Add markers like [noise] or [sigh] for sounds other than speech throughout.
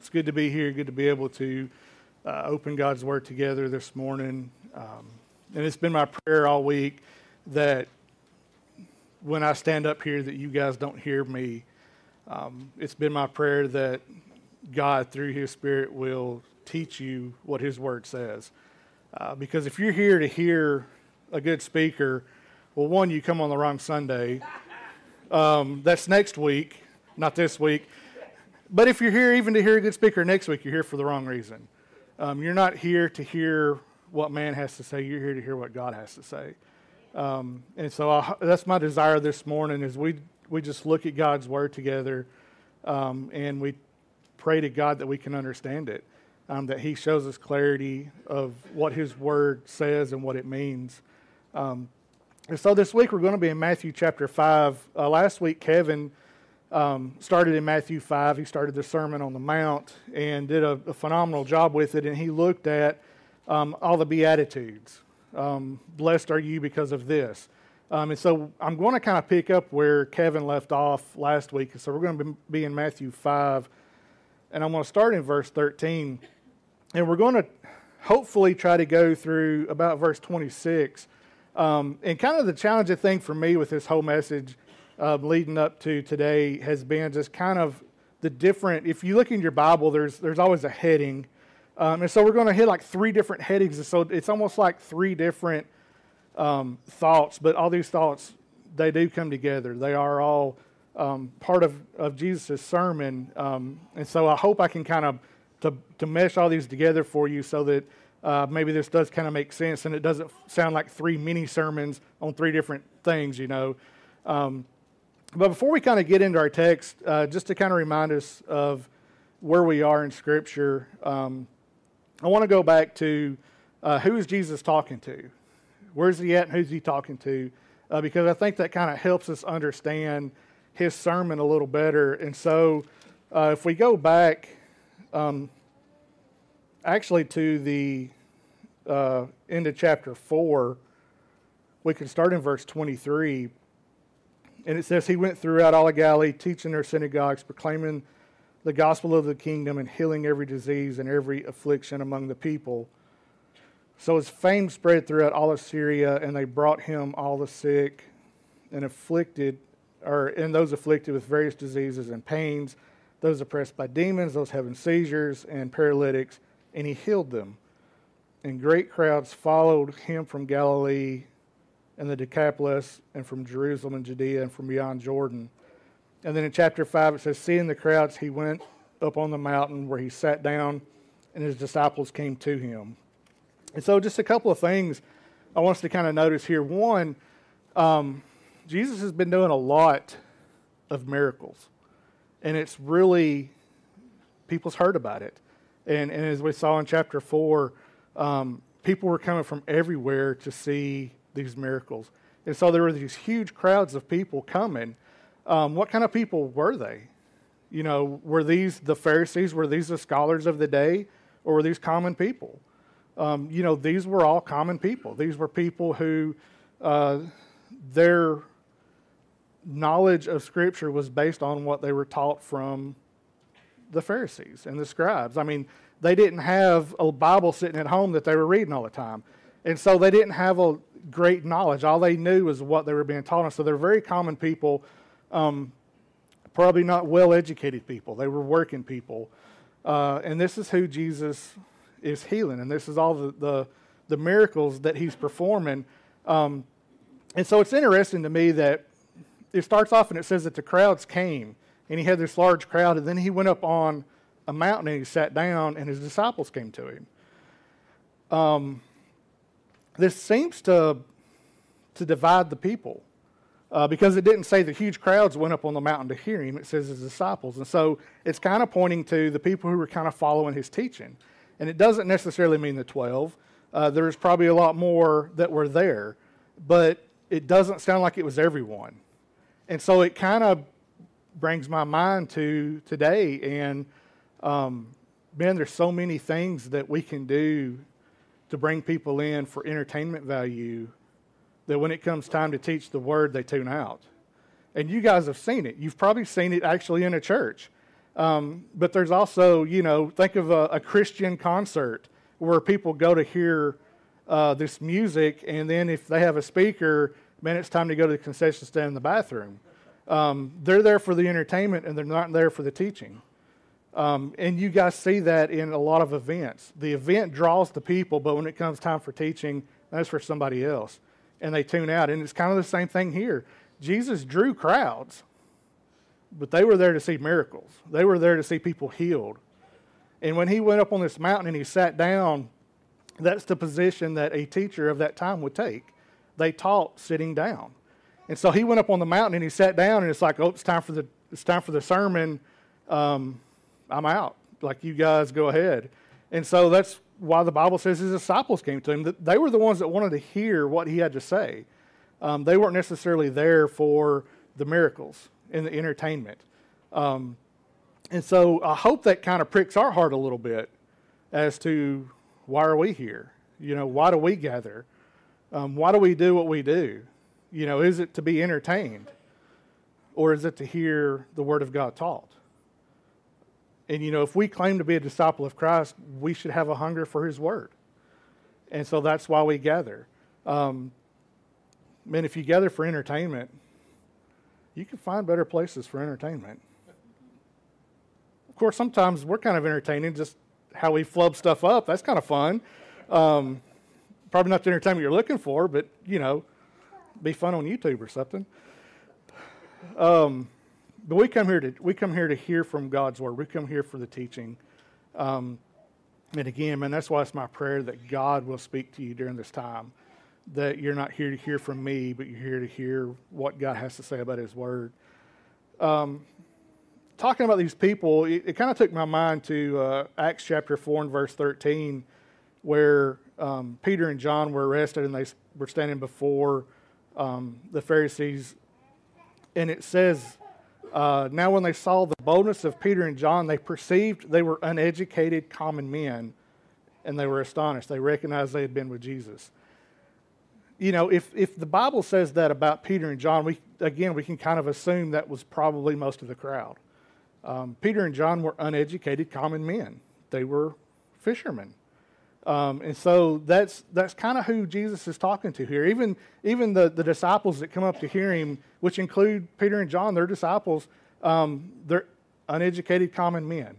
It's good to be here, good to be able to uh, open God's Word together this morning. Um, and it's been my prayer all week that when I stand up here, that you guys don't hear me. Um, it's been my prayer that God, through His Spirit, will teach you what His Word says. Uh, because if you're here to hear a good speaker, well, one, you come on the wrong Sunday. Um, that's next week, not this week. But if you're here even to hear a good speaker next week, you're here for the wrong reason. Um, you're not here to hear what man has to say. You're here to hear what God has to say. Um, and so I, that's my desire this morning is we, we just look at God's word together um, and we pray to God that we can understand it, um, that he shows us clarity of what his word says and what it means. Um, and so this week we're going to be in Matthew chapter 5. Uh, last week, Kevin um, started in Matthew 5. He started the Sermon on the Mount and did a, a phenomenal job with it. And he looked at um, all the Beatitudes. Um, Blessed are you because of this. Um, and so I'm going to kind of pick up where Kevin left off last week. So we're going to be in Matthew 5. And I'm going to start in verse 13. And we're going to hopefully try to go through about verse 26. Um, and kind of the challenging thing for me with this whole message uh, leading up to today has been just kind of the different. If you look in your Bible, there's there's always a heading, um, and so we're going to hit like three different headings. So it's almost like three different um, thoughts, but all these thoughts they do come together. They are all um, part of of Jesus' sermon, um, and so I hope I can kind of to to mesh all these together for you so that. Uh, maybe this does kind of make sense, and it doesn't sound like three mini sermons on three different things, you know. Um, but before we kind of get into our text, uh, just to kind of remind us of where we are in Scripture, um, I want to go back to uh, who is Jesus talking to? Where's he at and who's he talking to? Uh, because I think that kind of helps us understand his sermon a little better. And so uh, if we go back um, actually to the uh, end of chapter 4, we can start in verse 23 and it says, He went throughout all of Galilee, teaching their synagogues, proclaiming the gospel of the kingdom, and healing every disease and every affliction among the people. So his fame spread throughout all of Syria, and they brought him all the sick and afflicted, or and those afflicted with various diseases and pains, those oppressed by demons, those having seizures and paralytics, and he healed them. And great crowds followed him from Galilee and the Decapolis, and from Jerusalem and Judea, and from beyond Jordan. And then in chapter 5, it says, Seeing the crowds, he went up on the mountain where he sat down, and his disciples came to him. And so, just a couple of things I want us to kind of notice here. One, um, Jesus has been doing a lot of miracles, and it's really, people's heard about it. And, and as we saw in chapter 4, um, people were coming from everywhere to see these miracles. And so there were these huge crowds of people coming. Um, what kind of people were they? You know, were these the Pharisees? Were these the scholars of the day? Or were these common people? Um, you know, these were all common people. These were people who uh, their knowledge of Scripture was based on what they were taught from the Pharisees and the scribes. I mean, they didn't have a Bible sitting at home that they were reading all the time. And so they didn't have a great knowledge. All they knew was what they were being taught. And so they're very common people, um, probably not well educated people. They were working people. Uh, and this is who Jesus is healing. And this is all the, the, the miracles that he's performing. Um, and so it's interesting to me that it starts off and it says that the crowds came and he had this large crowd. And then he went up on a mountain and he sat down and his disciples came to him. Um, this seems to, to divide the people uh, because it didn't say the huge crowds went up on the mountain to hear him. It says his disciples. And so it's kind of pointing to the people who were kind of following his teaching. And it doesn't necessarily mean the 12. Uh, there's probably a lot more that were there, but it doesn't sound like it was everyone. And so it kind of brings my mind to today. And um, man, there's so many things that we can do to bring people in for entertainment value that when it comes time to teach the word, they tune out. And you guys have seen it. You've probably seen it actually in a church. Um, but there's also, you know, think of a, a, Christian concert where people go to hear uh, this music, and then if they have a speaker, man, it's time to go to the concession stand in the bathroom. Um, they're there for the entertainment, and they're not there for the teaching. Um, and you guys see that in a lot of events. The event draws the people, but when it comes time for teaching, that's for somebody else. And they tune out. And it's kind of the same thing here. Jesus drew crowds, but they were there to see miracles, they were there to see people healed. And when he went up on this mountain and he sat down, that's the position that a teacher of that time would take. They taught sitting down. And so he went up on the mountain and he sat down, and it's like, oh, it's time for the, it's time for the sermon. Um, I'm out. Like, you guys go ahead. And so that's why the Bible says his disciples came to him. They were the ones that wanted to hear what he had to say. Um, they weren't necessarily there for the miracles and the entertainment. Um, and so I hope that kind of pricks our heart a little bit as to why are we here? You know, why do we gather? Um, why do we do what we do? You know, is it to be entertained? Or is it to hear the Word of God taught? And, you know, if we claim to be a disciple of Christ, we should have a hunger for His Word. And so that's why we gather. Um, man, if you gather for entertainment, you can find better places for entertainment. Of course, sometimes we're kind of entertaining, just how we flub stuff up. That's kind of fun. Um, probably not the entertainment you're looking for, but, you know, be fun on YouTube or something. Um, but we come here to we come here to hear from God's word. We come here for the teaching. Um, and again, man, that's why it's my prayer that God will speak to you during this time. That you're not here to hear from me, but you're here to hear what God has to say about His Word. Um, talking about these people, it, it kind of took my mind to uh, Acts chapter 4 and verse 13, where um, Peter and John were arrested and they were standing before um, the Pharisees. And it says, uh, now, when they saw the boldness of Peter and John, they perceived they were uneducated common men, and they were astonished. They recognized they had been with Jesus. You know, if, if the Bible says that about Peter and John, we, again, we can kind of assume that was probably most of the crowd. Um, Peter and John were uneducated common men, they were fishermen. Um, and so that's that's kind of who Jesus is talking to here. Even even the, the disciples that come up to hear him, which include Peter and John, their disciples, um, they're uneducated common men.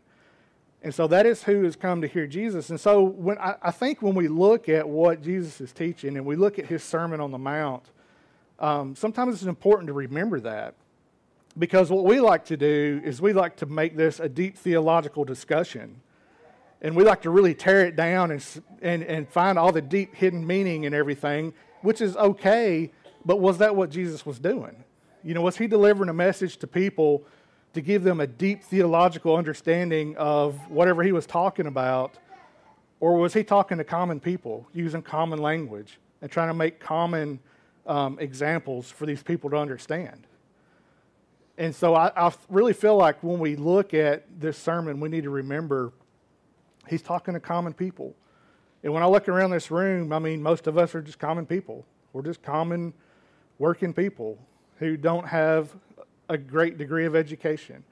And so that is who has come to hear Jesus. And so when I, I, think when we look at what Jesus is teaching and we look at his Sermon on the Mount, um, sometimes it's important to remember that. Because what we like to do is we like to make this a deep theological discussion and we like to really tear it down and, and, and find all the deep hidden meaning and everything, which is okay, but was that what Jesus was doing? You know, was he delivering a message to people to give them a deep theological understanding of whatever he was talking about? Or was he talking to common people, using common language and trying to make common um, examples for these people to understand? And so I, I really feel like when we look at this sermon, we need to remember He's talking to common people. And when I look around this room, I mean, most of us are just common people. We're just common working people who don't have a great degree of education.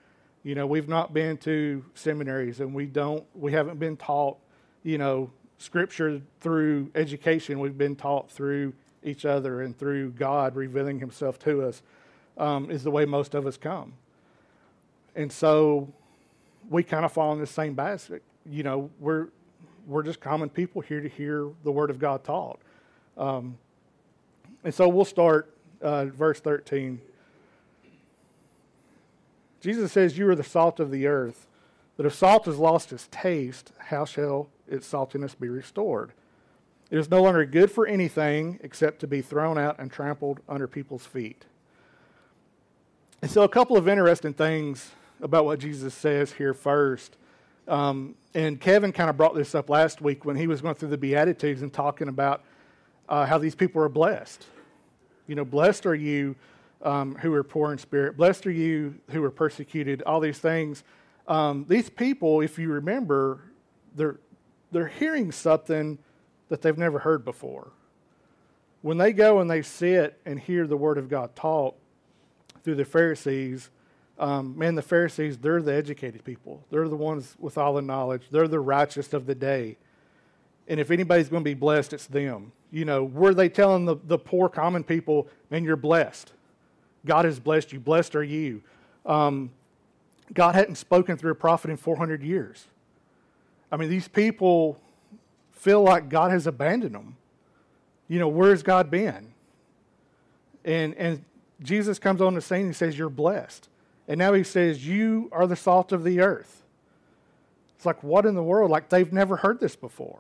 You know, we've not been to seminaries and we don't, we haven't been taught, you know, scripture through education. We've been taught through each other and through God revealing himself to us, um, is the way most of us come. And so we kind of fall in the same basket you know, we're, we're just common people here to hear the Word of God taught. Um, and so we'll start uh, verse 13. Jesus says, You are the salt of the earth. But if salt has lost its taste, how shall its saltiness be restored? It is no longer good for anything except to be thrown out and trampled under people's feet. And so, a couple of interesting things about what Jesus says here first. Um, and Kevin kind of brought this up last week when he was going through the Beatitudes and talking about uh, how these people are blessed. You know, blessed are you um, who are poor in spirit, blessed are you who are persecuted, all these things. Um, these people, if you remember, they're, they're hearing something that they've never heard before. When they go and they sit and hear the Word of God taught through the Pharisees, Um, man, the Pharisees, they're the educated people. They're the ones with all the knowledge. They're the righteous of the day. And if anybody's going to be blessed, it's them. You know, were they telling the, the poor, common people, man, you're blessed? God has blessed you. Blessed are you. Um, God hadn't spoken through a prophet in 400 years. I mean, these people feel like God has abandoned them. You know, where's God been? And, and Jesus comes on the scene and says, You're blessed. And now he says, You are the salt of the earth. It's like, what in the world? Like, they've never heard this before.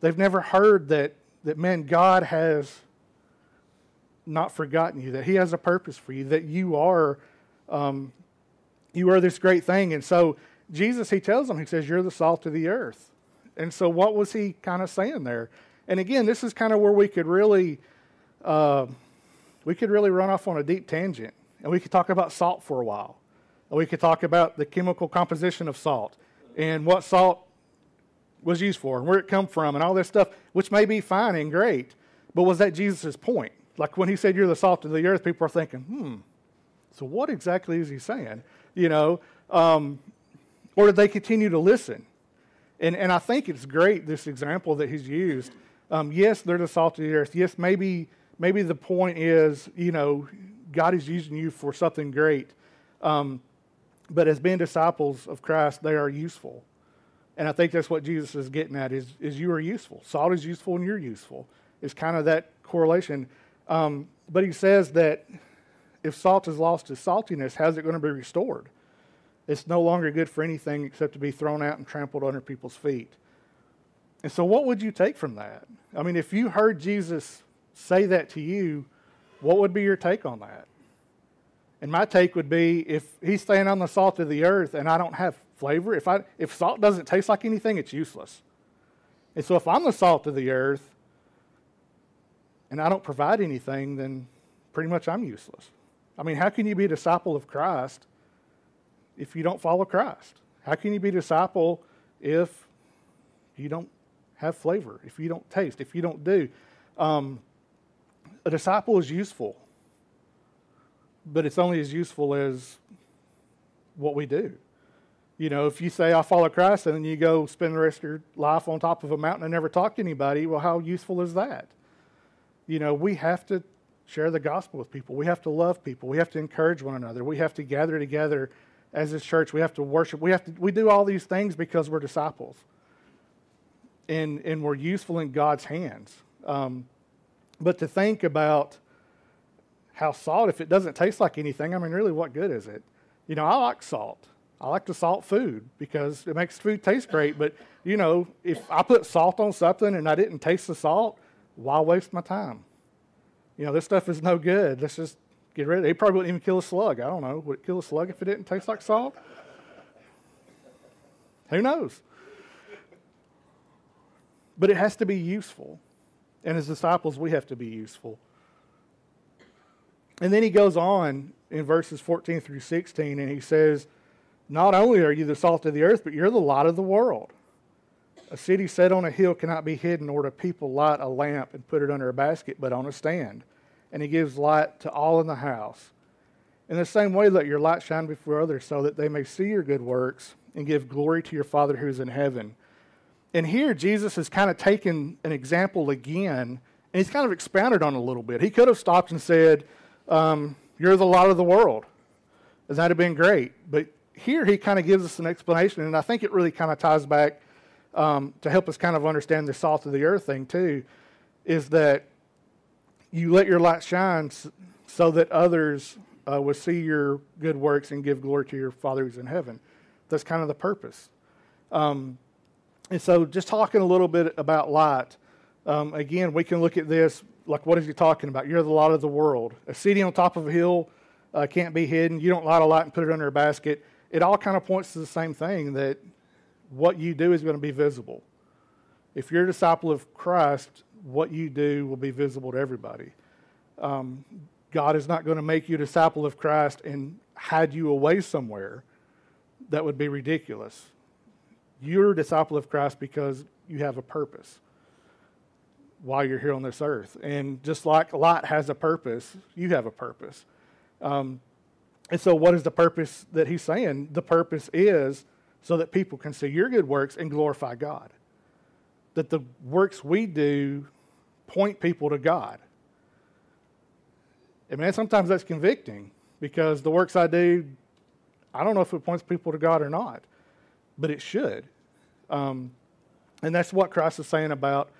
They've never heard that, that man, God has not forgotten you, that he has a purpose for you, that you are, um, you are this great thing. And so, Jesus, he tells them, he says, You're the salt of the earth. And so, what was he kind of saying there? And again, this is kind of where we could really, uh, we could really run off on a deep tangent, and we could talk about salt for a while, and we could talk about the chemical composition of salt and what salt was used for and where it come from and all this stuff, which may be fine and great, but was that Jesus' point? Like when he said, "You're the salt of the earth," people are thinking, "Hmm, so what exactly is he saying?" You know, um, or did they continue to listen? And, and I think it's great, this example that he's used. Um, yes, they're the salt of the earth. Yes, maybe, maybe the point is, you know, God is using you for something great. Um, but as being disciples of Christ, they are useful. And I think that's what Jesus is getting at is, is you are useful. Salt is useful and you're useful. It's kind of that correlation. Um, but he says that if salt has lost its saltiness, how's it going to be restored? It's no longer good for anything except to be thrown out and trampled under people's feet. And so, what would you take from that? I mean, if you heard Jesus say that to you, what would be your take on that? And my take would be if he's staying on the salt of the earth and I don't have flavor, if, I, if salt doesn't taste like anything, it's useless. And so, if I'm the salt of the earth and I don't provide anything, then pretty much I'm useless. I mean, how can you be a disciple of Christ if you don't follow Christ? How can you be a disciple if you don't have flavor, if you don't taste, if you don't do? Um, a disciple is useful, but it's only as useful as what we do. You know, if you say, I follow Christ, and then you go spend the rest of your life on top of a mountain and never talk to anybody, well, how useful is that? You know, we have to share the gospel with people. We have to love people. We have to encourage one another. We have to gather together as this church. We have to worship. We have to we do all these things because we're disciples. And and we're useful in God's hands. Um, but to think about how salt, if it doesn't taste like anything, I mean, really, what good is it? You know, I like salt. I like to salt food because it makes food taste great. But, you know, if I put salt on something and I didn't taste the salt, why waste my time? You know, this stuff is no good. Let's just get rid of it. It probably wouldn't even kill a slug. I don't know. Would it kill a slug if it didn't taste like salt? Who knows? But it has to be useful. And as disciples, we have to be useful. And then he goes on in verses 14 through 16, and he says, Not only are you the salt of the earth, but you're the light of the world. A city set on a hill cannot be hidden, nor do people light a lamp and put it under a basket, but on a stand. And he gives light to all in the house. In the same way, let your light shine before others, so that they may see your good works and give glory to your Father who is in heaven. And here, Jesus has kind of taken an example again, and he's kind of expounded on it a little bit. He could have stopped and said, um, You're the light of the world. And that'd have been great. But here, he kind of gives us an explanation, and I think it really kind of ties back um, to help us kind of understand the salt of the earth thing, too, is that you let your light shine so that others uh, will see your good works and give glory to your Father who's in heaven. That's kind of the purpose. Um, and so, just talking a little bit about light, um, again, we can look at this like, what is he talking about? You're the light of the world. A city on top of a hill uh, can't be hidden. You don't light a light and put it under a basket. It all kind of points to the same thing that what you do is going to be visible. If you're a disciple of Christ, what you do will be visible to everybody. Um, God is not going to make you a disciple of Christ and hide you away somewhere. That would be ridiculous. You're a disciple of Christ because you have a purpose while you're here on this earth. And just like light has a purpose, you have a purpose. Um, And so, what is the purpose that he's saying? The purpose is so that people can see your good works and glorify God. That the works we do point people to God. And mean, sometimes that's convicting because the works I do, I don't know if it points people to God or not, but it should. Um, and that's what Christ is saying about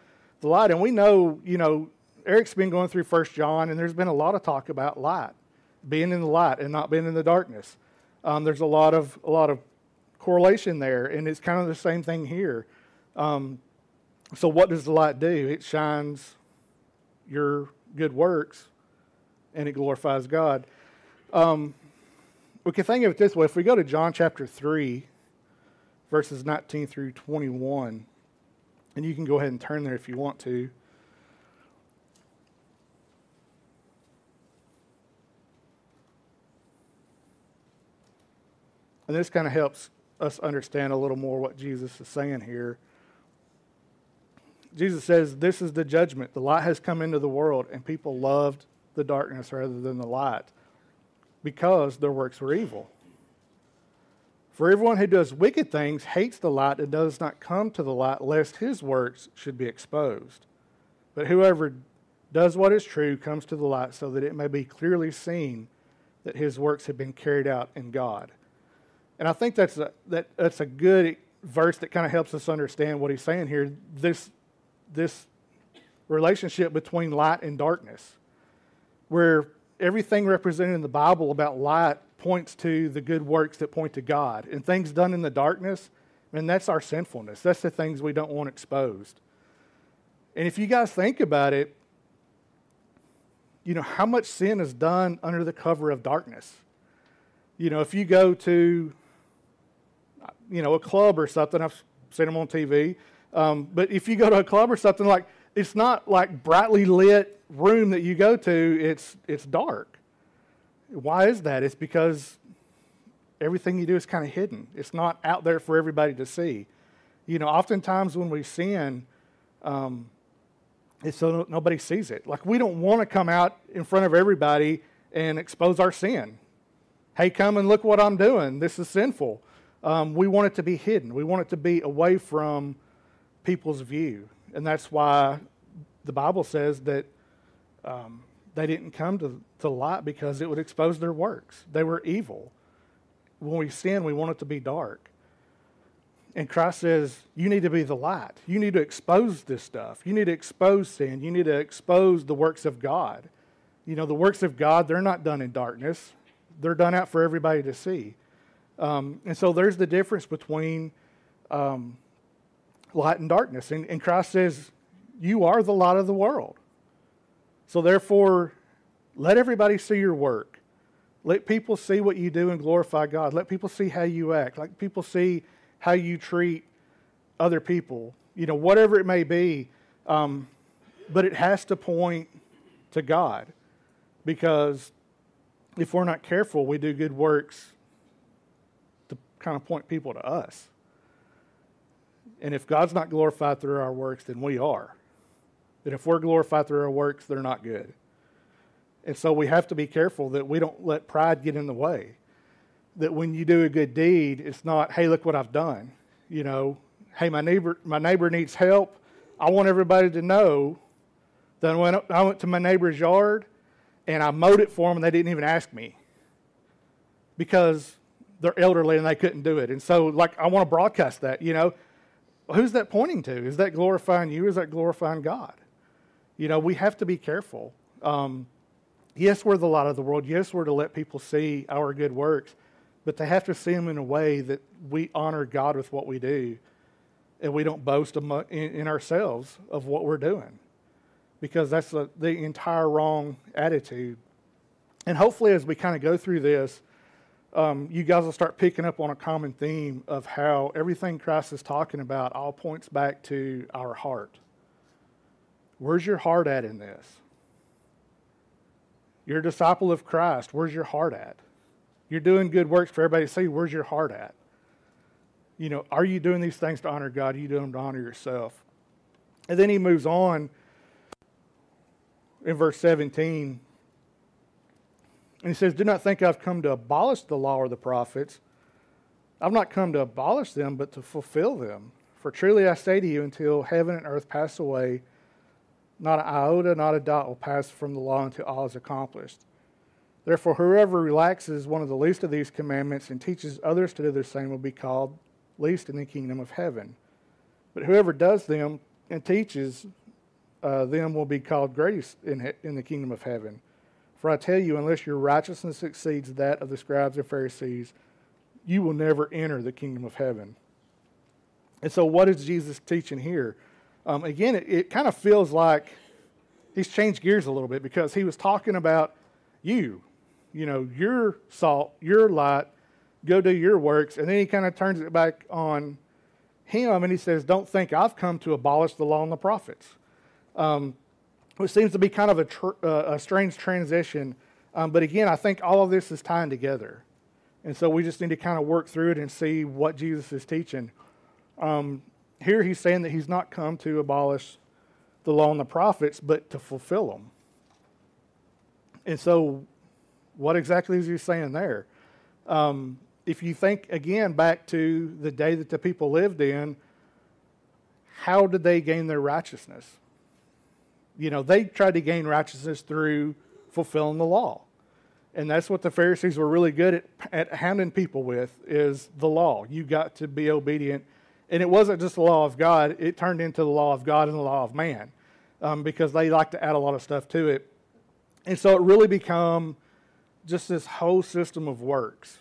the light. And we know, you know, Eric's been going through First John, and there's been a lot of talk about light, being in the light and not being in the darkness. Um, there's a lot of a lot of correlation there, and it's kind of the same thing here. Um, so, what does the light do? It shines your good works, and it glorifies God. Um, we can think of it this way: if we go to John chapter three, verses 19 through 21, and you can go ahead and turn there if you want to. And this kind of helps us understand a little more what Jesus is saying here. Jesus says, This is the judgment. The light has come into the world, and people loved the darkness rather than the light because their works were evil. For everyone who does wicked things hates the light and does not come to the light, lest his works should be exposed. But whoever does what is true comes to the light so that it may be clearly seen that his works have been carried out in God. And I think that's a, that, that's a good verse that kind of helps us understand what he's saying here. This, this relationship between light and darkness, where everything represented in the Bible about light points to the good works that point to God. And things done in the darkness, and that's our sinfulness. That's the things we don't want exposed. And if you guys think about it, you know, how much sin is done under the cover of darkness? You know, if you go to you know, a club or something. I've seen them on TV. Um, but if you go to a club or something, like it's not like brightly lit room that you go to. It's it's dark. Why is that? It's because everything you do is kind of hidden. It's not out there for everybody to see. You know, oftentimes when we sin, um, it's so nobody sees it. Like we don't want to come out in front of everybody and expose our sin. Hey, come and look what I'm doing. This is sinful um, we want it to be hidden. We want it to be away from people's view. And that's why the Bible says that um, they didn't come to, to light because it would expose their works. They were evil. When we sin, we want it to be dark. And Christ says, You need to be the light. You need to expose this stuff. You need to expose sin. You need to expose the works of God. You know, the works of God, they're not done in darkness, they're done out for everybody to see. Um, and so there's the difference between um, light and darkness. And, and Christ says, You are the light of the world. So therefore, let everybody see your work. Let people see what you do and glorify God. Let people see how you act. Let people see how you treat other people. You know, whatever it may be. Um, but it has to point to God. Because if we're not careful, we do good works to kind of point people to us. And if God's not glorified through our works, then we are. That if we're glorified through our works, they're not good. And so we have to be careful that we don't let pride get in the way. That when you do a good deed, it's not, hey, look what I've done. You know, hey, my neighbor, my neighbor needs help. I want everybody to know that went, I went to my neighbor's yard and I mowed it for them and they didn't even ask me. Because they're elderly and they couldn't do it. And so, like, I want to broadcast that, you know. Who's that pointing to? Is that glorifying you? Is that glorifying God? You know, we have to be careful. Um, yes, we're the light of the world. Yes, we're to let people see our good works, but they have to see them in a way that we honor God with what we do and we don't boast in ourselves of what we're doing because that's the, the entire wrong attitude. And hopefully, as we kind of go through this, um, you guys will start picking up on a common theme of how everything Christ is talking about all points back to our heart. Where's your heart at in this? You're a disciple of Christ. Where's your heart at? You're doing good works for everybody to see. Where's your heart at? You know, are you doing these things to honor God? Are you doing them to honor yourself? And then he moves on in verse 17 And he says, Do not think I've come to abolish the law or the prophets. I've not come to abolish them, but to fulfill them. For truly I say to you, until heaven and earth pass away, not an iota, not a dot will pass from the law until all is accomplished. Therefore, whoever relaxes one of the least of these commandments and teaches others to do the same will be called least in the kingdom of heaven. But whoever does them and teaches uh, them will be called greatest in, in the kingdom of heaven. For I tell you, unless your righteousness exceeds that of the scribes and Pharisees, you will never enter the kingdom of heaven. And so, what is Jesus teaching here? Um, again, it, it kind of feels like he's changed gears a little bit because he was talking about you, you know, your salt, your light, go do your works. And then he kind of turns it back on him and he says, Don't think I've come to abolish the law and the prophets. Um, which seems to be kind of a, tr- uh, a strange transition. Um, but again, I think all of this is tying together. And so we just need to kind of work through it and see what Jesus is teaching. Um, here he's saying that he's not come to abolish the law and the prophets, but to fulfill them. And so, what exactly is he saying there? Um, if you think again back to the day that the people lived in, how did they gain their righteousness? You know, they tried to gain righteousness through fulfilling the law. And that's what the Pharisees were really good at, at hounding people with is the law. You got to be obedient. And it wasn't just the law of God, it turned into the law of God and the law of man um, because they like to add a lot of stuff to it. And so it really become just this whole system of works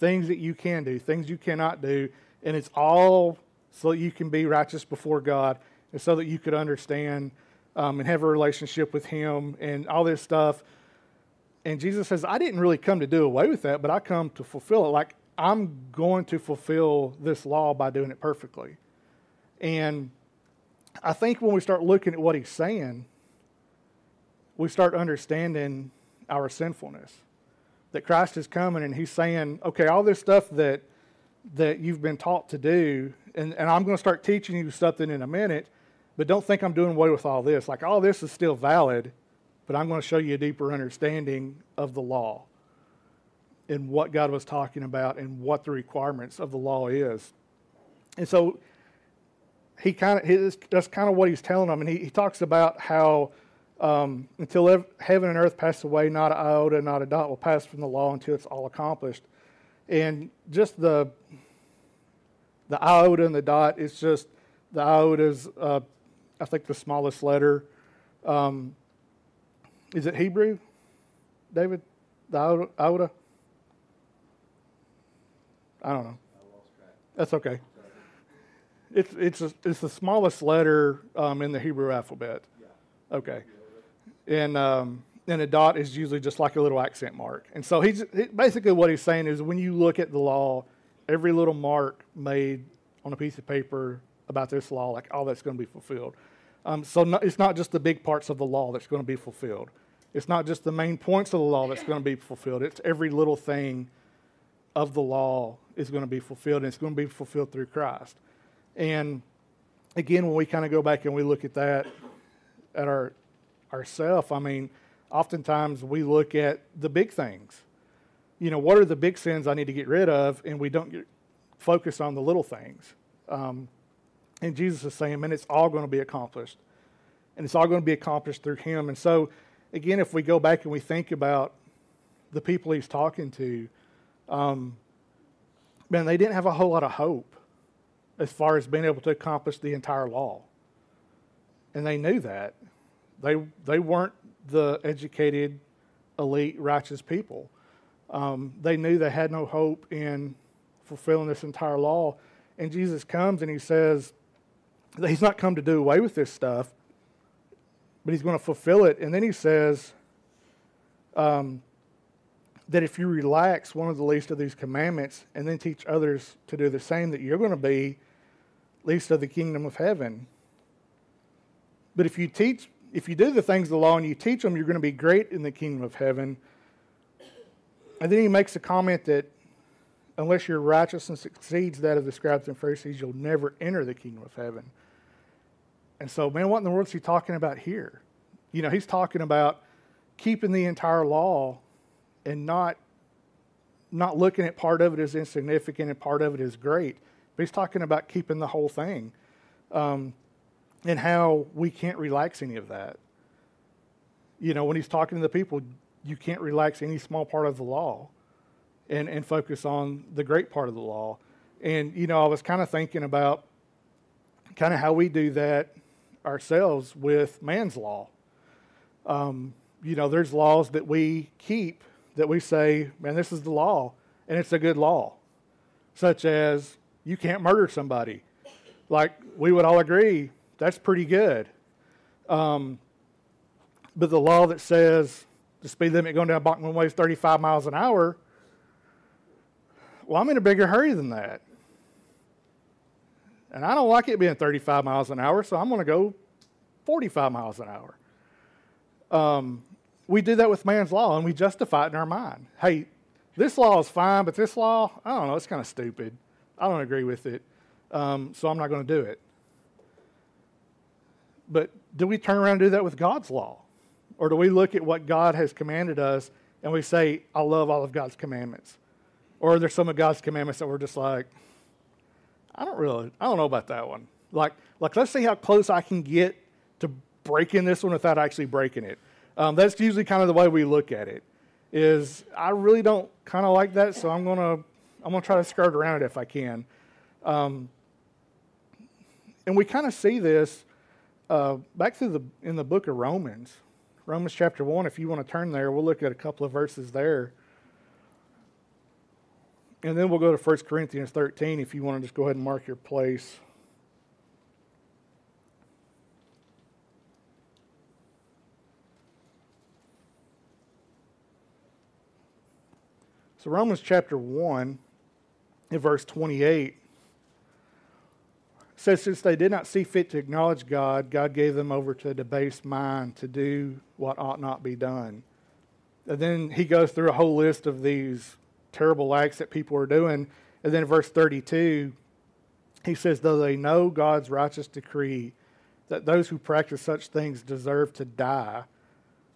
things that you can do, things you cannot do, and it's all so that you can be righteous before God and so that you could understand um, and have a relationship with Him and all this stuff. And Jesus says, I didn't really come to do away with that, but I come to fulfill it. Like, I'm going to fulfill this law by doing it perfectly. And I think when we start looking at what He's saying, we start understanding our sinfulness that Christ is coming and he's saying, okay, all this stuff that that you've been taught to do, and, and I'm going to start teaching you something in a minute, but don't think I'm doing away with all this. Like all this is still valid, but I'm going to show you a deeper understanding of the law and what God was talking about and what the requirements of the law is. And so he kind of that's kind of what he's telling them, and he, he talks about how um, until heaven and earth pass away, not an iota, not a dot will pass from the law until it's all accomplished. And just the the iota and the dot, it's just the iota is, uh, I think, the smallest letter. Um, is it Hebrew, David? The iota? I don't know. That's okay. It's it's a, it's the smallest letter um, in the Hebrew alphabet. Okay and um, and a dot is usually just like a little accent mark. And so he's basically what he's saying is when you look at the law, every little mark made on a piece of paper about this law, like all that's going to be fulfilled. Um, so no, it's not just the big parts of the law that's going to be fulfilled. It's not just the main points of the law that's going to be fulfilled. It's every little thing of the law is going to be fulfilled, and it's going to be fulfilled through Christ. And again, when we kind of go back and we look at that at our ourselves, I mean, oftentimes we look at the big things. You know, what are the big sins I need to get rid of? And we don't get, focus on the little things. Um, and Jesus is saying, man, it's all going to be accomplished. And it's all going to be accomplished through Him. And so, again, if we go back and we think about the people He's talking to, um, man, they didn't have a whole lot of hope as far as being able to accomplish the entire law. And they knew that. They, they weren't the educated, elite, righteous people. Um, they knew they had no hope in fulfilling this entire law. And Jesus comes and he says that he's not come to do away with this stuff, but he's going to fulfill it. And then he says um, that if you relax one of the least of these commandments and then teach others to do the same, that you're going to be least of the kingdom of heaven. But if you teach if you do the things of the law and you teach them, you're going to be great in the kingdom of heaven. And then he makes a comment that unless your righteousness exceeds that of the scribes and Pharisees, you'll never enter the kingdom of heaven. And so, man, what in the world is he talking about here? You know, he's talking about keeping the entire law and not not looking at part of it as insignificant and part of it as great. But he's talking about keeping the whole thing, um, and how we can't relax any of that. You know, when he's talking to the people, you can't relax any small part of the law, and and focus on the great part of the law. And you know, I was kind of thinking about kind of how we do that ourselves with man's law. Um, you know, there's laws that we keep that we say, man, this is the law, and it's a good law, such as you can't murder somebody. Like, we would all agree, that's pretty good. Um, but the law that says the speed limit going down Bachman Way is 35 miles an hour, well, I'm in a bigger hurry than that. And I don't like it being 35 miles an hour, so I'm going to go 45 miles an hour. Um, we do that with man's law and we justify it in our mind. Hey, this law is fine, but this law, I don't know, it's kind of stupid. I don't agree with it, um, so I'm not going to do it. But do we turn around and do that with God's law? Or do we look at what God has commanded us and we say, I love all of God's commandments? Or are there some of God's commandments that we're just like, I don't really, I don't know about that one. Like, like let's see how close I can get to breaking this one without actually breaking it. Um, that's usually kind of the way we look at it. Is I really don't kind of like that, so I'm gonna I'm gonna try to skirt around it if I can. Um, and we kind of see this uh, back through the in the book of Romans, Romans chapter one. If you want to turn there, we'll look at a couple of verses there. And then we'll go to 1 Corinthians 13 if you want to just go ahead and mark your place. So, Romans chapter 1, in verse 28, says, Since they did not see fit to acknowledge God, God gave them over to a debased mind to do what ought not be done. And then he goes through a whole list of these terrible acts that people are doing. And then in verse 32, he says, Though they know God's righteous decree that those who practice such things deserve to die,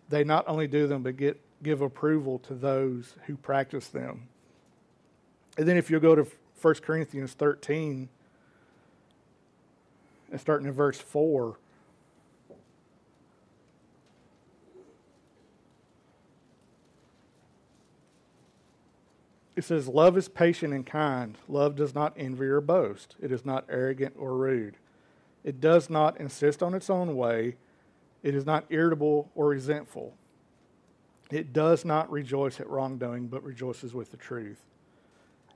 they not only do them, but get, give approval to those who practice them. And then if you go to 1 Corinthians 13, and starting in verse 4, It says, Love is patient and kind. Love does not envy or boast. It is not arrogant or rude. It does not insist on its own way. It is not irritable or resentful. It does not rejoice at wrongdoing, but rejoices with the truth.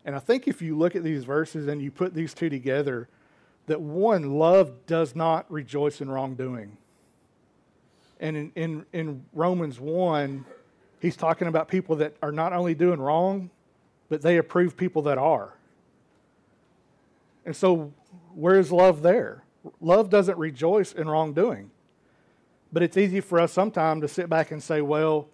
And I think if you look at these verses and you put these two together, that one, love does not rejoice in wrongdoing. And in, in, in Romans 1, he's talking about people that are not only doing wrong, but they approve people that are. And so, where's love there? Love doesn't rejoice in wrongdoing. But it's easy for us sometimes to sit back and say, well,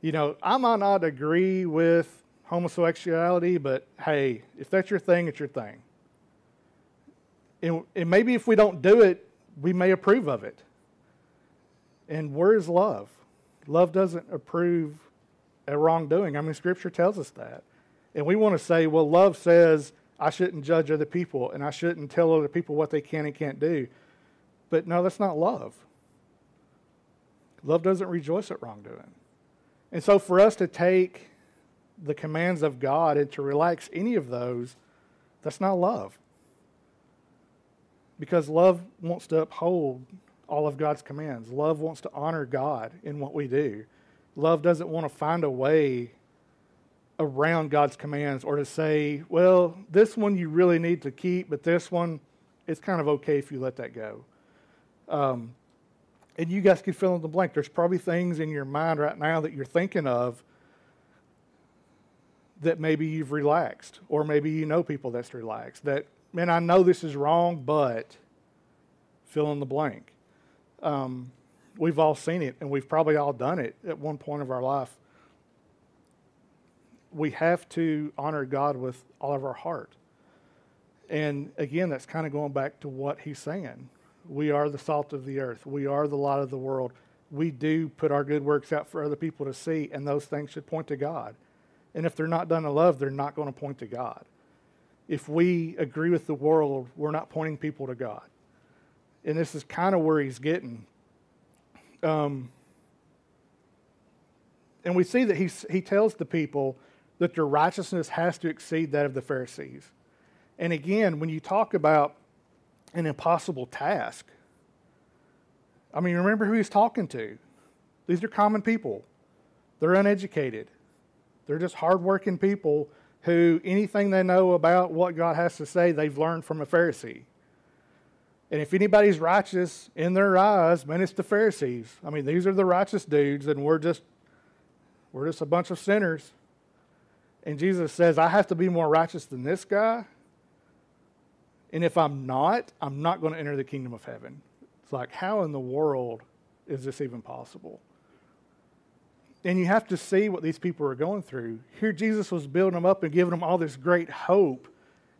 you know, I might not agree with homosexuality, but hey, if that's your thing, it's your thing. And, and maybe if we don't do it, we may approve of it. And where is love? Love doesn't approve a wrongdoing. I mean, Scripture tells us that. And we want to say, well, love says I shouldn't judge other people and I shouldn't tell other people what they can and can't do. But no, that's not love. Love doesn't rejoice at wrongdoing. And so for us to take the commands of God and to relax any of those, that's not love. Because love wants to uphold all of God's commands. Love wants to honor God in what we do. Love doesn't want to find a way around God's commands or to say, well, this one you really need to keep, but this one, it's kind of okay if you let that go. Um, and you guys can fill in the blank. There's probably things in your mind right now that you're thinking of that maybe you've relaxed, or maybe you know people that's relaxed. That, man, I know this is wrong, but fill in the blank. Um, we've all seen it, and we've probably all done it at one point of our life we have to honor God with all of our heart. And again, that's kind of going back to what he's saying. We are the salt of the earth. We are the light of the world. we do put our good works out for other people to see, and those things should point to God. And if they're not done in love, they're not going to point to God. If we agree with the world, we're not pointing people to God. And this is kind of where he's getting. Um, and we see that he, he tells the people that their righteousness has to exceed that of the Pharisees. And again, when you talk about an impossible task, I mean, remember who he's talking to. These are common people. They're uneducated. They're just hardworking people who anything they know about what God has to say, they've learned from a Pharisee. And if anybody's righteous in their eyes, man, it's the Pharisees. I mean, these are the righteous dudes, and we're just we're just a bunch of sinners. And Jesus says, I have to be more righteous than this guy. And if I'm not, I'm not going to enter the kingdom of heaven. It's like, how in the world is this even possible? And you have to see what these people are going through. Here, Jesus was building them up and giving them all this great hope.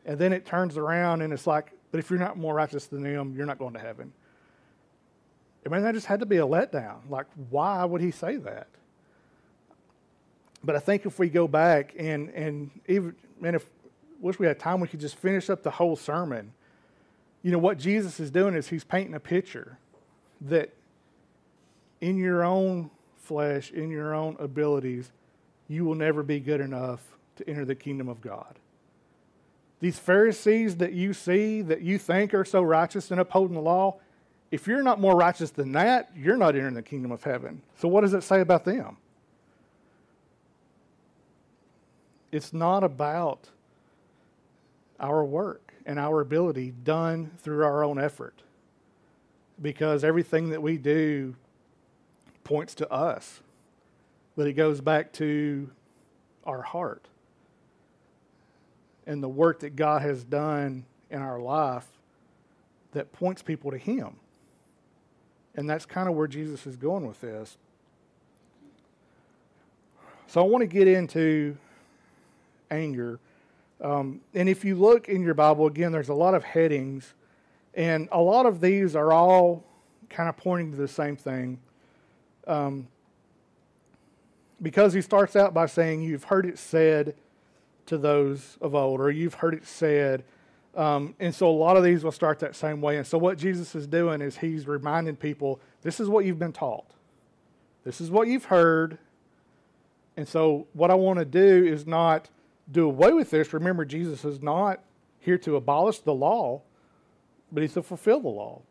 And then it turns around and it's like, but if you're not more righteous than them, you're not going to heaven. I mean, that just had to be a letdown. Like, why would he say that? But I think if we go back and, and even, and if wish we had time, we could just finish up the whole sermon you know, what Jesus is doing is he's painting a picture that in your own flesh, in your own abilities, you will never be good enough to enter the kingdom of God. These Pharisees that you see, that you think are so righteous and upholding the law, if you're not more righteous than that, you're not entering the kingdom of heaven. So, what does it say about them? It's not about our work and our ability done through our own effort. Because everything that we do points to us, but it goes back to our heart and the work that God has done in our life that points people to Him. And that's kind of where Jesus is going with this. So I want to get into anger um, and if you look in your Bible, again, there's a lot of headings, and a lot of these are all kind of pointing to the same thing. Um, because he starts out by saying, You've heard it said to those of old, or you've heard it said. Um, and so a lot of these will start that same way. And so what Jesus is doing is he's reminding people this is what you've been taught, this is what you've heard. And so what I want to do is not do away with this, remember, Jesus is not here to abolish the law, but he's to fulfill the law.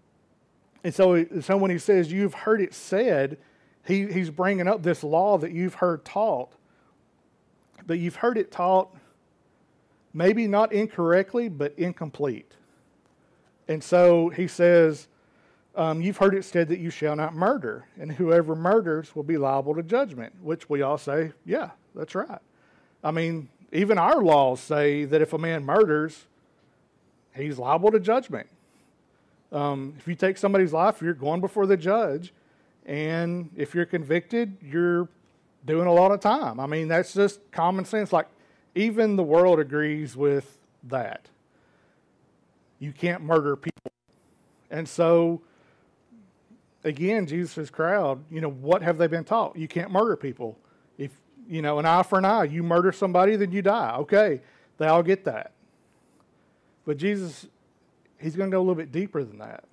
And so, so when he says, You've heard it said, he, he's bringing up this law that you've heard taught. that you've heard it taught maybe not incorrectly, but incomplete. And so he says, um, You've heard it said that you shall not murder, and whoever murders will be liable to judgment, which we all say, Yeah, that's right. I mean, even our laws say that if a man murders, he's liable to judgment. Um, if you take somebody's life, you're going before the judge, and if you're convicted, you're doing a lot of time. I mean, that's just common sense. Like, even the world agrees with that. You can't murder people. And so, again, Jesus' crowd, you know, what have they been taught? You can't murder people. If you know, an eye for an eye. You murder somebody, then you die. Okay, they all get that. But Jesus, he's going to go a little bit deeper than that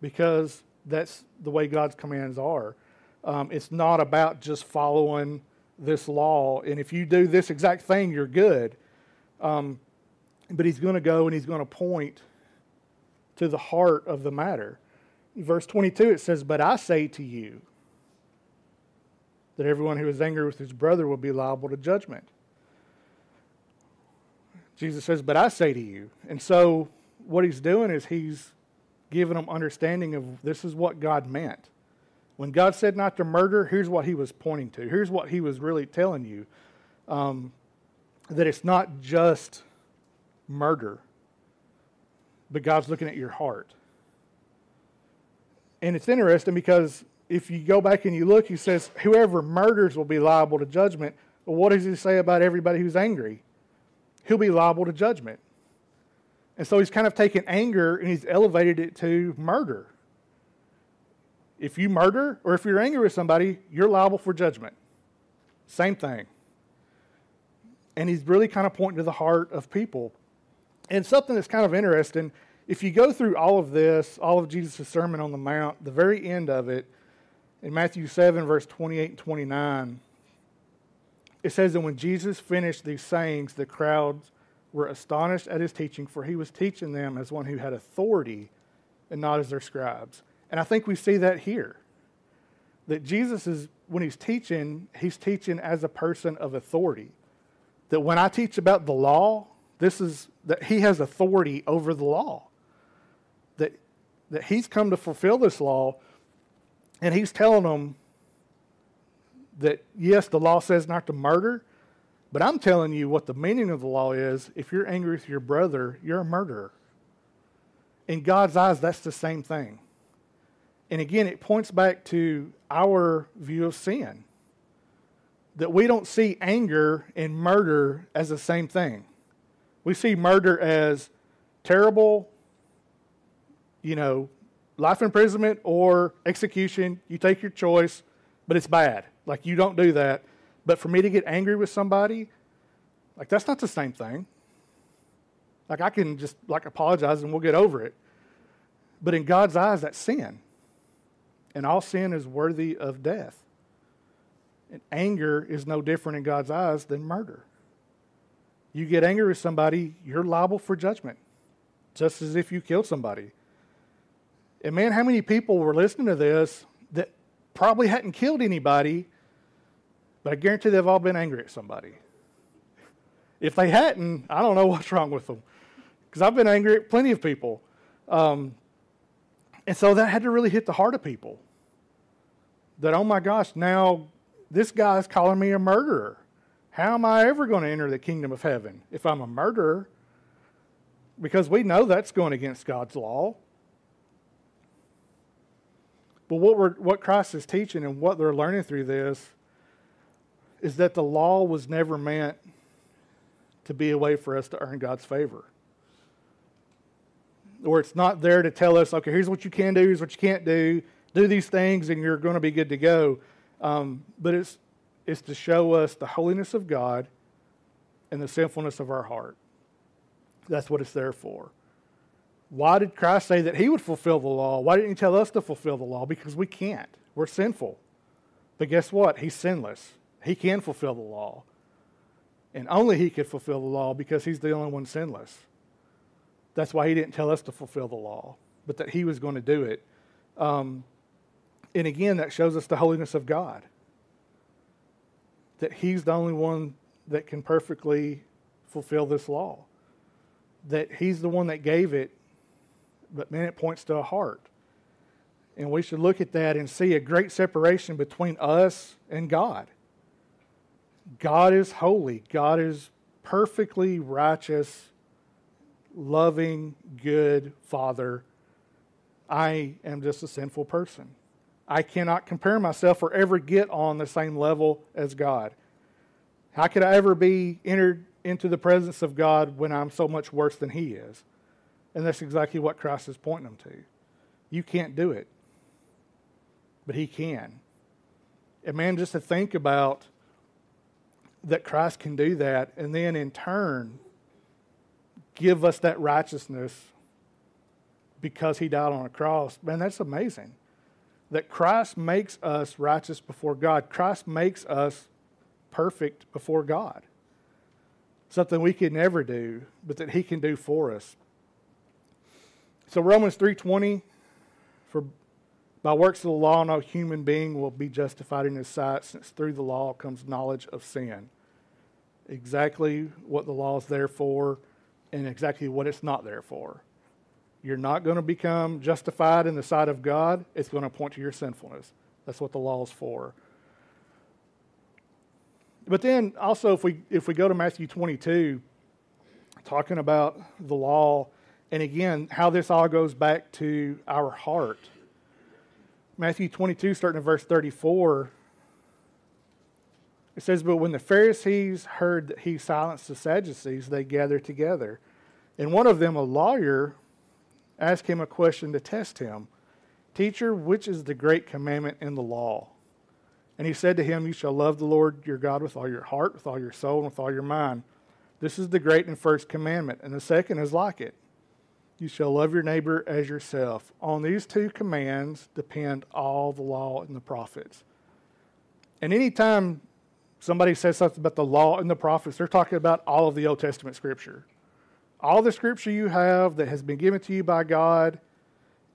because that's the way God's commands are. Um, it's not about just following this law, and if you do this exact thing, you're good. Um, but he's going to go and he's going to point to the heart of the matter. Verse 22, it says, But I say to you, that everyone who is angry with his brother will be liable to judgment. Jesus says, But I say to you. And so what he's doing is he's giving them understanding of this is what God meant. When God said not to murder, here's what he was pointing to. Here's what he was really telling you um, that it's not just murder, but God's looking at your heart. And it's interesting because if you go back and you look, he says, Whoever murders will be liable to judgment. Well, what does he say about everybody who's angry? He'll be liable to judgment. And so he's kind of taken anger and he's elevated it to murder. If you murder or if you're angry with somebody, you're liable for judgment. Same thing. And he's really kind of pointing to the heart of people. And something that's kind of interesting if you go through all of this, all of Jesus' Sermon on the Mount, the very end of it, in Matthew 7, verse 28 and 29, it says that when Jesus finished these sayings, the crowds were astonished at his teaching, for he was teaching them as one who had authority and not as their scribes. And I think we see that here. That Jesus is, when he's teaching, he's teaching as a person of authority. That when I teach about the law, this is that he has authority over the law. That, that he's come to fulfill this law, and he's telling them that, yes, the law says not to murder, but I'm telling you what the meaning of the law is. If you're angry with your brother, you're a murderer. In God's eyes, that's the same thing. And again, it points back to our view of sin that we don't see anger and murder as the same thing. We see murder as terrible, you know, life imprisonment or execution. You take your choice, but it's bad. Like, you don't do that. But for me to get angry with somebody, like, that's not the same thing. Like, I can just, like, apologize and we'll get over it. But in God's eyes, that's sin. And all sin is worthy of death. And anger is no different in God's eyes than murder. You get angry with somebody, you're liable for judgment, just as if you killed somebody. And man, how many people were listening to this that probably hadn't killed anybody, but I guarantee they've all been angry at somebody. If they hadn't, I don't know [laughs] what's wrong with them. Because I've been angry at plenty of people. Um, and so that had to really hit the heart of people. That, oh my gosh, now this guy's calling me a murderer. How am I ever going to enter the kingdom of heaven if I'm a murderer? Because we know that's going against God's law. But what, we're, what Christ is teaching and what they're learning through this is that the law was never meant to be a way for us to earn God's favor. Or it's not there to tell us, okay, here's what you can do, here's what you can't do, do these things, and you're going to be good to go. Um, but it's, it's to show us the holiness of God and the sinfulness of our heart. That's what it's there for. Why did Christ say that he would fulfill the law? Why didn't he tell us to fulfill the law? Because we can't. We're sinful. But guess what? He's sinless. He can fulfill the law. And only he could fulfill the law because he's the only one sinless. That's why he didn't tell us to fulfill the law, but that he was going to do it. Um, and again, that shows us the holiness of God. That he's the only one that can perfectly fulfill this law. That he's the one that gave it but man, it points to a heart. And we should look at that and see a great separation between us and God. God is holy, God is perfectly righteous, loving, good Father. I am just a sinful person. I cannot compare myself or ever get on the same level as God. How could I ever be entered into the presence of God when I'm so much worse than He is? And that's exactly what Christ is pointing them to. You can't do it, but He can. And man, just to think about that Christ can do that, and then in turn, give us that righteousness because He died on a cross, man, that's amazing. That Christ makes us righteous before God, Christ makes us perfect before God. Something we could never do, but that He can do for us. So Romans 3:20 for by works of the law no human being will be justified in his sight since through the law comes knowledge of sin. Exactly what the law is there for and exactly what it's not there for. You're not going to become justified in the sight of God. It's going to point to your sinfulness. That's what the law is for. But then also if we if we go to Matthew 22 talking about the law and again, how this all goes back to our heart. Matthew 22, starting at verse 34, it says, But when the Pharisees heard that he silenced the Sadducees, they gathered together. And one of them, a lawyer, asked him a question to test him. Teacher, which is the great commandment in the law? And he said to him, You shall love the Lord your God with all your heart, with all your soul, and with all your mind. This is the great and first commandment. And the second is like it You shall love your neighbor as yourself. On these two commands depend all the law and the prophets. And anytime somebody says something about the law and the prophets, they're talking about all of the Old Testament scripture. All the scripture you have that has been given to you by God,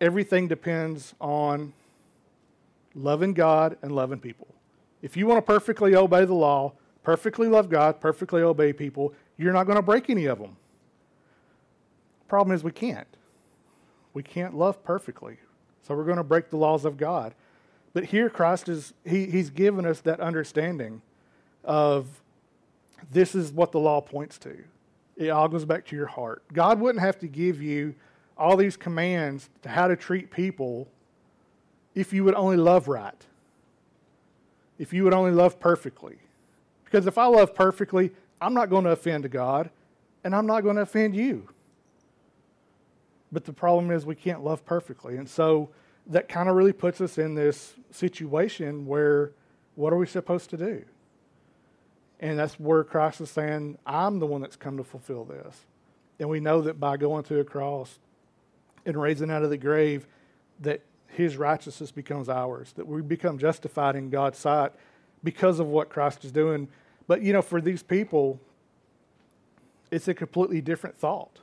everything depends on loving God and loving people. If you want to perfectly obey the law, perfectly love God, perfectly obey people, you're not going to break any of them. Problem is, we can't. We can't love perfectly. So we're going to break the laws of God. But here, Christ is, he, He's given us that understanding of this is what the law points to. It all goes back to your heart. God wouldn't have to give you all these commands to how to treat people if you would only love right, if you would only love perfectly. Because if I love perfectly, I'm not going to offend God, and I'm not going to offend you. But the problem is we can't love perfectly. And so that kind of really puts us in this situation where what are we supposed to do? And that's where Christ is saying, I'm the one that's come to fulfill this. And we know that by going to a cross and raising out of the grave, that his righteousness becomes ours, that we become justified in God's sight because of what Christ is doing. But, you know, for these people, it's a completely different thought.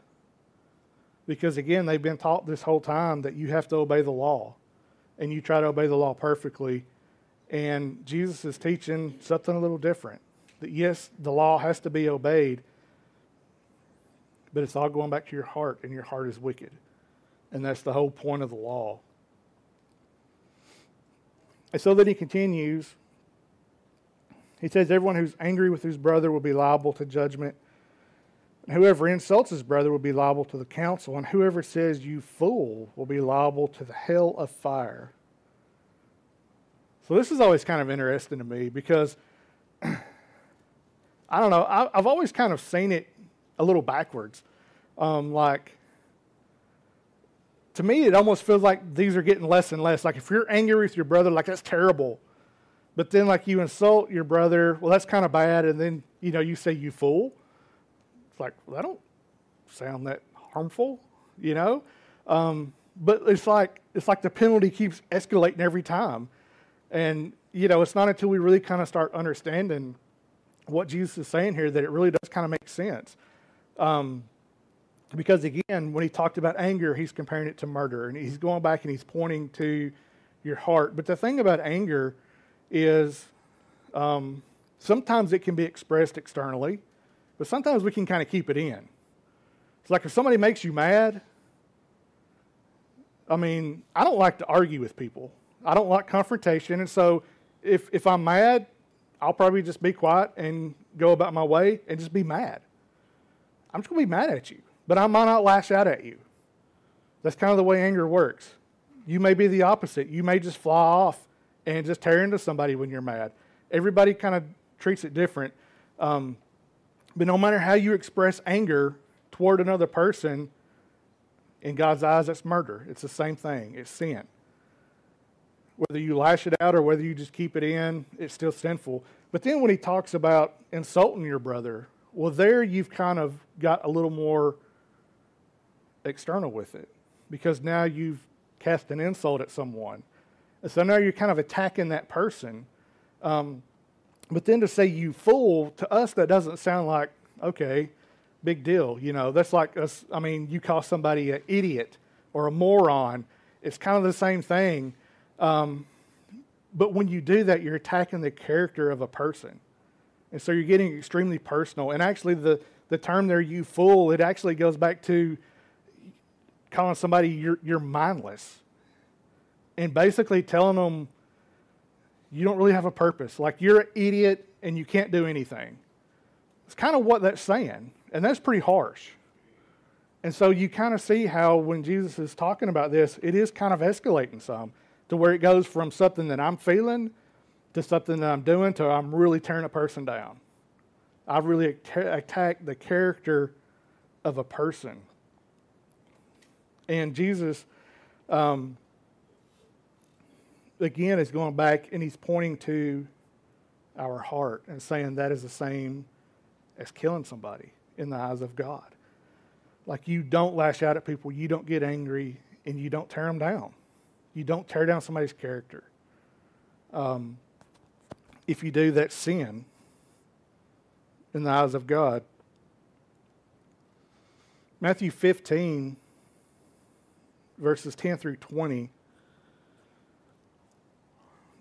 Because, again, they've been taught this whole time that you have to obey the law, and you try to obey the law perfectly. And Jesus is teaching something a little different that yes, the law has to be obeyed, but it's all going back to your heart, and your heart is wicked. And that's the whole point of the law. And so then he continues. He says, Everyone who's angry with his brother will be liable to judgment. Whoever insults his brother will be liable to the council. And whoever says, You fool, will be liable to the hell of fire. So this is always kind of interesting to me because [clears throat] I don't know. I, have always kind of seen it a little backwards. Um, like, to me, it almost feels like these are getting less and less. Like, if you're angry with your brother, like, that's terrible. But then, like, you insult your brother, well, that's kind of bad. And then, you know, you say, you fool. Like, well, that don't sound that harmful, you know? Um, but it's like, it's like the penalty keeps escalating every time. And, you know, it's not until we really kind of start understanding what Jesus is saying here that it really does kind of make sense. Um, because again, when he talked about anger, he's comparing it to murder, and he's going back and he's pointing to your heart. But the thing about anger is um, sometimes it can be expressed externally, but sometimes we can kind of keep it in. It's like if somebody makes you mad, I mean, I don't like to argue with people. I don't like confrontation, and so if if I'm mad, I'll probably just be quiet and go about my way and just be mad. I'm just going to be mad at you, but I might not lash out at you. That's kind of the way anger works. You may be the opposite. You may just fly off and just tear into somebody when you're mad. Everybody kind of treats it different. Um, but no matter how you express anger toward another person, in God's eyes, that's murder. It's the same thing, it's sin. Whether you lash it out or whether you just keep it in, it's still sinful. But then when he talks about insulting your brother, well, there you've kind of got a little more external with it because now you've cast an insult at someone. And so now you're kind of attacking that person. Um, but then to say you fool, to us, that doesn't sound like, okay, big deal. You know, that's like us. I mean, you call somebody an idiot or a moron. It's kind of the same thing. Um, but when you do that, you're attacking the character of a person. And so you're getting extremely personal. And actually, the, the term there, you fool, it actually goes back to calling somebody you're, you're mindless and basically telling them you don't really have a purpose. Like you're an idiot and you can't do anything. It's kind of what that's saying. And that's pretty harsh. And so you kind of see how when Jesus is talking about this, it is kind of escalating some to where it goes from something that I'm feeling to something that I'm doing to I'm really tearing a person down. I've really attack the character of a person. And Jesus, um, again is going back and he's pointing to our heart and saying that is the same as killing somebody in the eyes of God. Like you don't lash out at people, you don't get angry, and you don't tear them down. You don't tear down somebody's character. Um, if you do, that's sin in the eyes of God. Matthew 15, verses 10 through 20.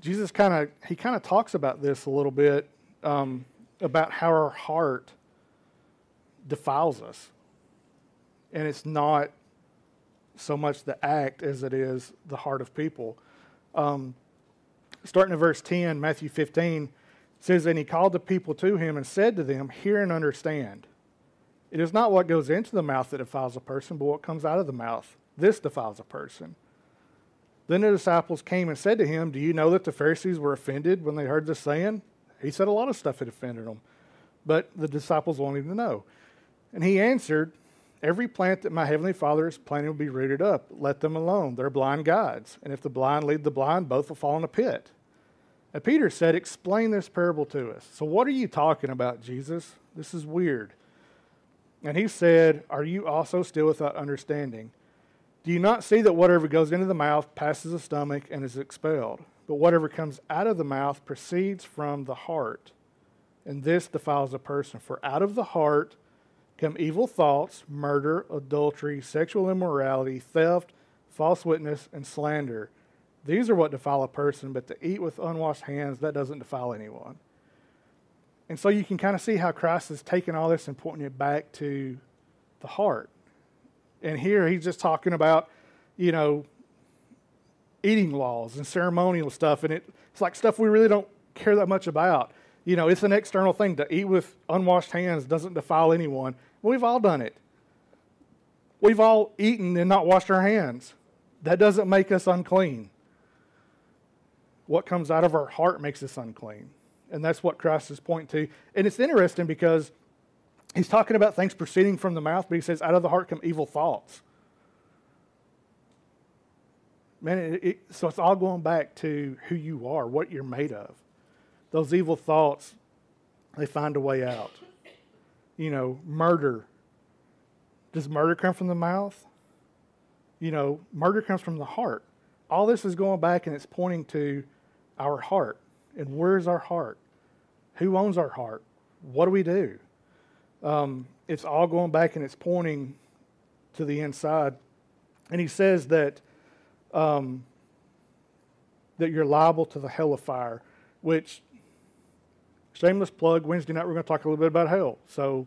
Jesus kind of he kind of talks about this a little bit um, about how our heart defiles us, and it's not so much the act as it is the heart of people. Um, starting in verse 10, Matthew 15 says, And he called the people to him and said to them, Hear and understand. It is not what goes into the mouth that defiles a person, but what comes out of the mouth. This defiles a person. Then the disciples came and said to him, Do you know that the Pharisees were offended when they heard this saying? He said a lot of stuff had offended them, but the disciples wanted to know. And he answered, Every plant that my heavenly Father is planting will be rooted up. Let them alone. They're blind guides. And if the blind lead the blind, both will fall in a pit. And Peter said, Explain this parable to us. So, what are you talking about, Jesus? This is weird. And he said, Are you also still without understanding? Do you not see that whatever goes into the mouth passes the stomach and is expelled? But whatever comes out of the mouth proceeds from the heart. And this defiles a person. For out of the heart, come evil thoughts, murder, adultery, sexual immorality, theft, false witness, and slander. These are what defile a person, but to eat with unwashed hands, that doesn't defile anyone. And so you can kind of see how Christ has taken all this and pointing it back to the heart. And here he's just talking about, you know, eating laws and ceremonial stuff. And it, it's like stuff we really don't care that much about. You know, it's an external thing. To eat with unwashed hands doesn't defile anyone. We've all done it. We've all eaten and not washed our hands. That doesn't make us unclean. What comes out of our heart makes us unclean. And that's what Christ is pointing to. And it's interesting because he's talking about things proceeding from the mouth, but he says, out of the heart come evil thoughts. Man, it, it, so it's all going back to who you are, what you're made of. Those evil thoughts, they find a way out you know, murder. Does murder come from the mouth? You know, murder comes from the heart. All this is going back and it's pointing to our heart. And where's our heart? Who owns our heart? What do we do? Um, it's all going back and it's pointing to the inside. And he says that um, that you're liable to the hell of fire, which Shameless plug. Wednesday night we're going to talk a little bit about hell. So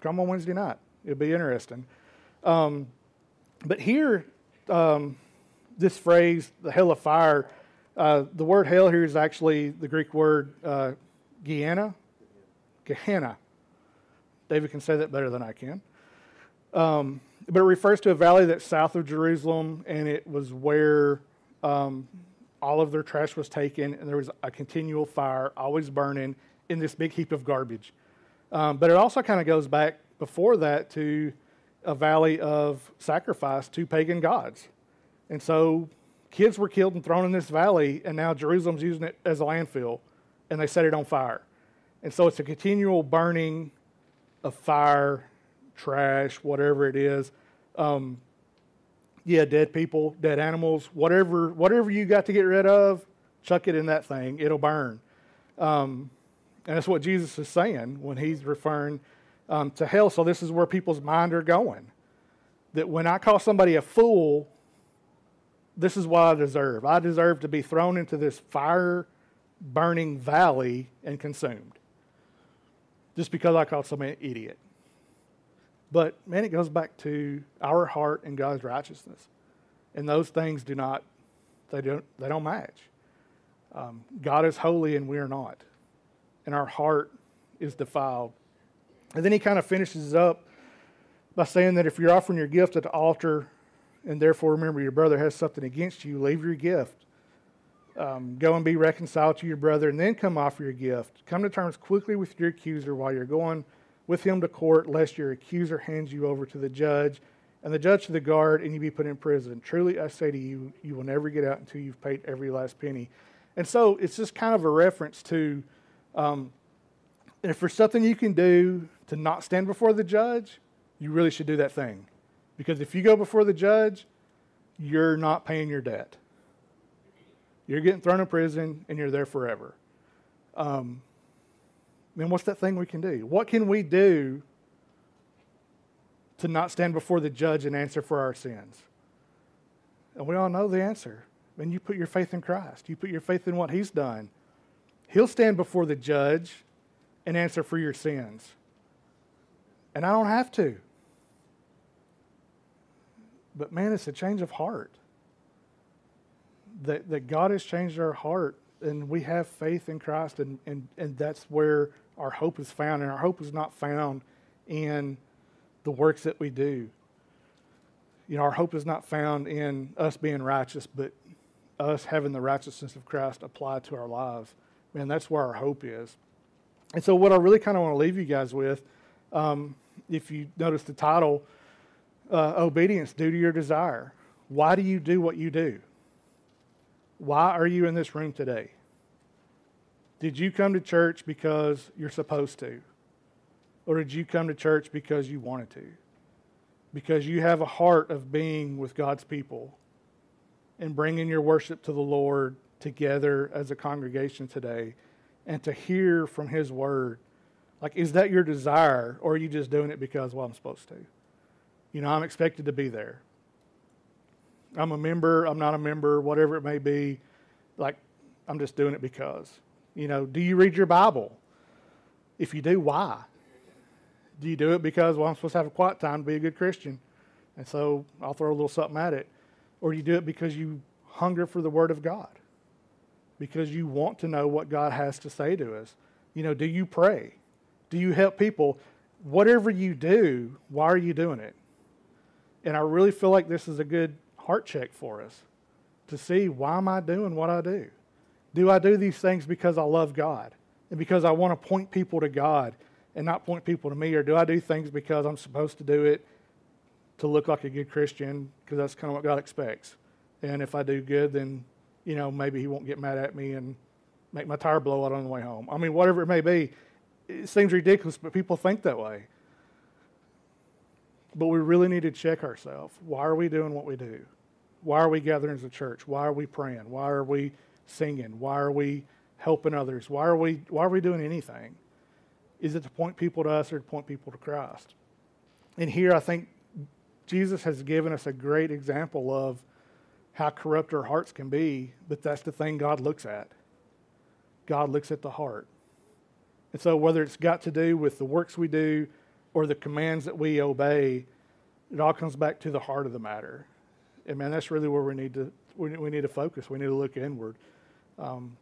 come on Wednesday night. It'll be interesting. Um, but here, um, this phrase, the hell of fire, uh, the word hell here is actually the Greek word uh, Gehenna. Gehenna. David can say that better than I can. Um, but it refers to a valley that's south of Jerusalem, and it was where um, all of their trash was taken, and there was a continual fire always burning in this big heap of garbage. Um, but it also kind of goes back before that to a valley of sacrifice to pagan gods. And so kids were killed and thrown in this valley, and now Jerusalem's using it as a landfill, and they set it on fire. And so it's a continual burning of fire, trash, whatever it is. Um, yeah, dead people, dead animals, whatever, whatever you got to get rid of, chuck it in that thing. It'll burn. Um, and that's what Jesus is saying when he's referring um, to hell. So this is where people's mind are going. That when I call somebody a fool, this is what I deserve. I deserve to be thrown into this fire burning valley and consumed. Just because I called somebody an idiot. But man, it goes back to our heart and God's righteousness. And those things do not, they don't, they don't match. Um, God is holy and we are not. And our heart is defiled. And then he kind of finishes up by saying that if you're offering your gift at the altar and therefore remember your brother has something against you, leave your gift. Um, go and be reconciled to your brother and then come offer your gift. Come to terms quickly with your accuser while you're going with him to court, lest your accuser hands you over to the judge and the judge to the guard, and you be put in prison. Truly, I say to you, you will never get out until you've paid every last penny. And so it's just kind of a reference to um, if there's something you can do to not stand before the judge, you really should do that thing. Because if you go before the judge, you're not paying your debt. You're getting thrown in prison and you're there forever. Um, then what's that thing we can do? What can we do to not stand before the judge and answer for our sins? And we all know the answer. When you put your faith in Christ, you put your faith in what He's done. He'll stand before the judge and answer for your sins. And I don't have to. But man, it's a change of heart. That, that God has changed our heart and we have faith in Christ, and, and, and that's where our hope is found. And our hope is not found in the works that we do. You know, our hope is not found in us being righteous, but us having the righteousness of Christ applied to our lives. Man, that's where our hope is. And so, what I really kind of want to leave you guys with, um, if you notice the title, uh, Obedience Duty or Desire. Why do you do what you do? Why are you in this room today? Did you come to church because you're supposed to? Or did you come to church because you wanted to? Because you have a heart of being with God's people and bringing your worship to the Lord together as a congregation today and to hear from His Word. Like, is that your desire, or are you just doing it because, well, I'm supposed to? You know, I'm expected to be there. I'm a member, I'm not a member, whatever it may be. Like, I'm just doing it because. You know, do you read your Bible? If you do, why? Do you do it because, well, I'm supposed to have a quiet time to be a good Christian, and so I'll throw a little something at it? Or do you do it because you hunger for the Word of God? Because you want to know what God has to say to us? You know, do you pray? Do you help people? Whatever you do, why are you doing it? And I really feel like this is a good heart check for us to see why am I doing what I do? Do I do these things because I love God and because I want to point people to God and not point people to me? Or do I do things because I'm supposed to do it to look like a good Christian because that's kind of what God expects? And if I do good, then, you know, maybe He won't get mad at me and make my tire blow out on the way home. I mean, whatever it may be, it seems ridiculous, but people think that way. But we really need to check ourselves. Why are we doing what we do? Why are we gathering as a church? Why are we praying? Why are we singing? Why are we helping others? Why are we why are we doing anything? Is it to point people to us or to point people to Christ? And here I think Jesus has given us a great example of how corrupt our hearts can be, but that's the thing God looks at. God looks at the heart. And so whether it's got to do with the works we do or the commands that we obey, it all comes back to the heart of the matter. And man, that's really where we need to we, we need to focus. We need to look inward, um,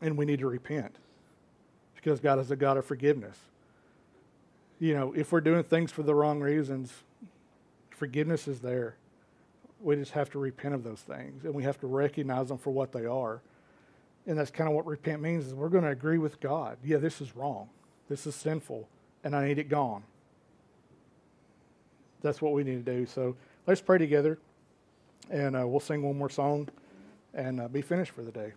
and we need to repent because God is a God of forgiveness. You know, if we're doing things for the wrong reasons, forgiveness is there. We just have to repent of those things, and we have to recognize them for what they are. And that's kind of what repent means: is we're going to agree with God. Yeah, this is wrong. This is sinful and I need it gone. That's what we need to do. So let's pray together, and uh, we'll sing one more song and uh, be finished for the day.